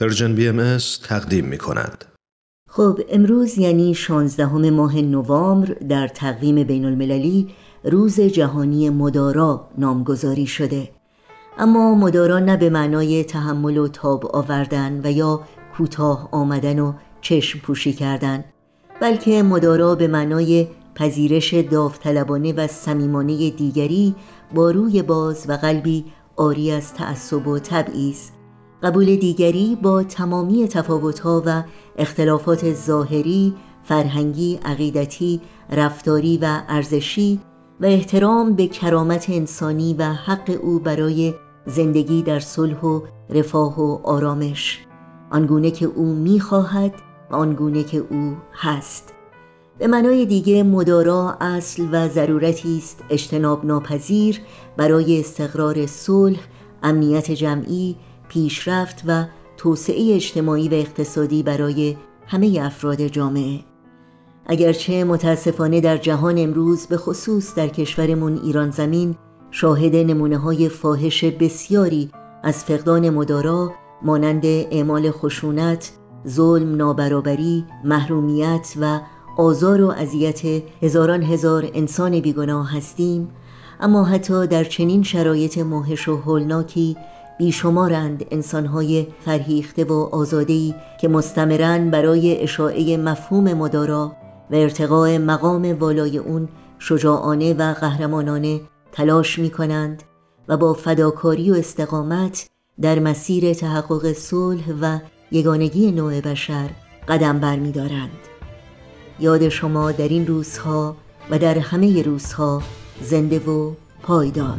Persian BM تقدیم می کند. خب امروز یعنی 16 ماه نوامبر در تقویم بین المللی روز جهانی مدارا نامگذاری شده اما مدارا نه به معنای تحمل و تاب آوردن و یا کوتاه آمدن و چشم پوشی کردن بلکه مدارا به معنای پذیرش داوطلبانه و صمیمانه دیگری با روی باز و قلبی آری از تعصب و تبعیض قبول دیگری با تمامی تفاوتها و اختلافات ظاهری، فرهنگی، عقیدتی، رفتاری و ارزشی و احترام به کرامت انسانی و حق او برای زندگی در صلح و رفاه و آرامش. آنگونه که او می‌خواهد و آنگونه که او هست. به معنای دیگه مدارا اصل و ضرورتی است اجتناب ناپذیر برای استقرار صلح، امنیت جمعی، پیشرفت و توسعه اجتماعی و اقتصادی برای همه افراد جامعه. اگرچه متاسفانه در جهان امروز به خصوص در کشورمون ایران زمین شاهد نمونه های فاحش بسیاری از فقدان مدارا مانند اعمال خشونت، ظلم، نابرابری، محرومیت و آزار و اذیت هزاران هزار انسان بیگناه هستیم اما حتی در چنین شرایط موهش و هولناکی بیشمارند انسانهای فرهیخته و آزادهی که مستمرن برای اشاعه مفهوم مدارا و ارتقاء مقام والای اون شجاعانه و قهرمانانه تلاش می کنند و با فداکاری و استقامت در مسیر تحقق صلح و یگانگی نوع بشر قدم برمیدارند. یاد شما در این روزها و در همه روزها زنده و پایدار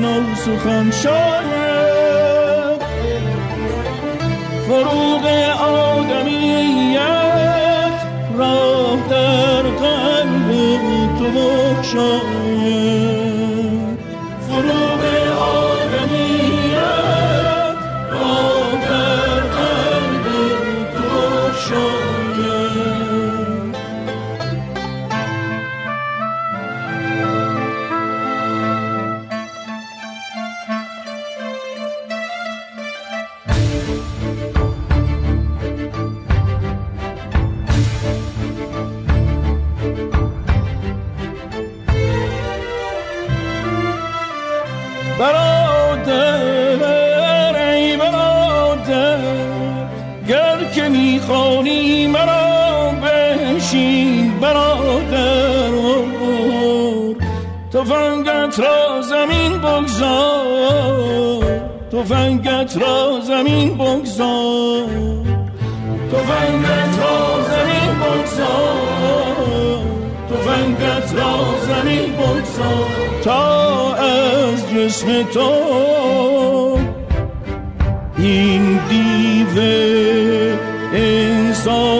بشنو سخن شاید. فروغ آدمیت راه در قلب تو بخشاید برادر ای برادر گر که می‌خوانی مرا بشین برادر تفنگت را زمین بگذار تفنگت را زمین بگذار تفنگت را بگذار تفنگت را زمین بگذار. تا جسم تو. این دیو انسان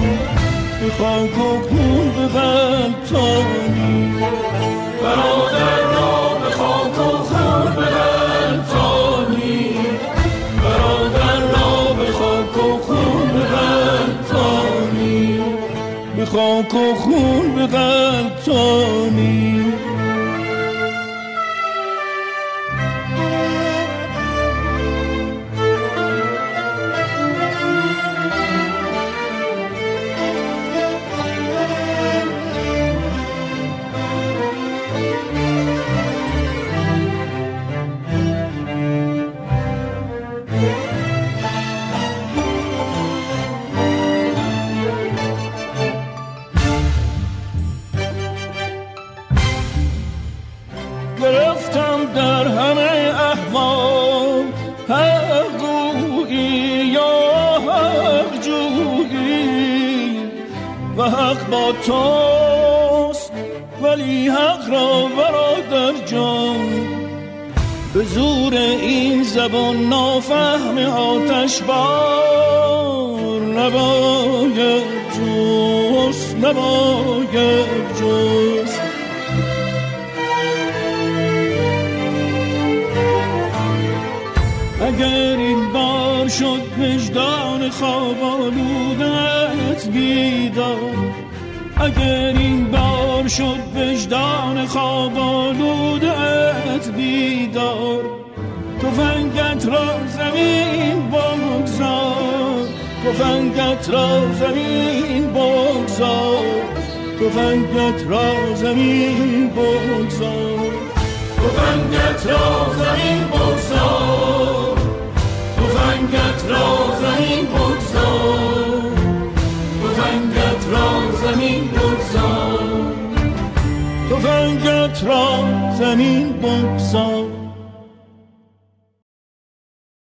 به خاک و خون به غلطانی برادر را به خاک و خون به غلطانی برادر را به خاک و خون به غلطانی به خاک و خون غلطانی با توست ولی حق را برادر جان به زور این زبان نافهم آتش بار نباید جوست نباید جوست. شد وجدان خواب آلودت بیدار. اگر این بار شد وجدان خواب آلودت بیدار فنگت را زمین بگذار. فنگت را زمین بگذار. فنگت را زمین بگذار. فنگت را زمین بگذار. را زمین بگذار.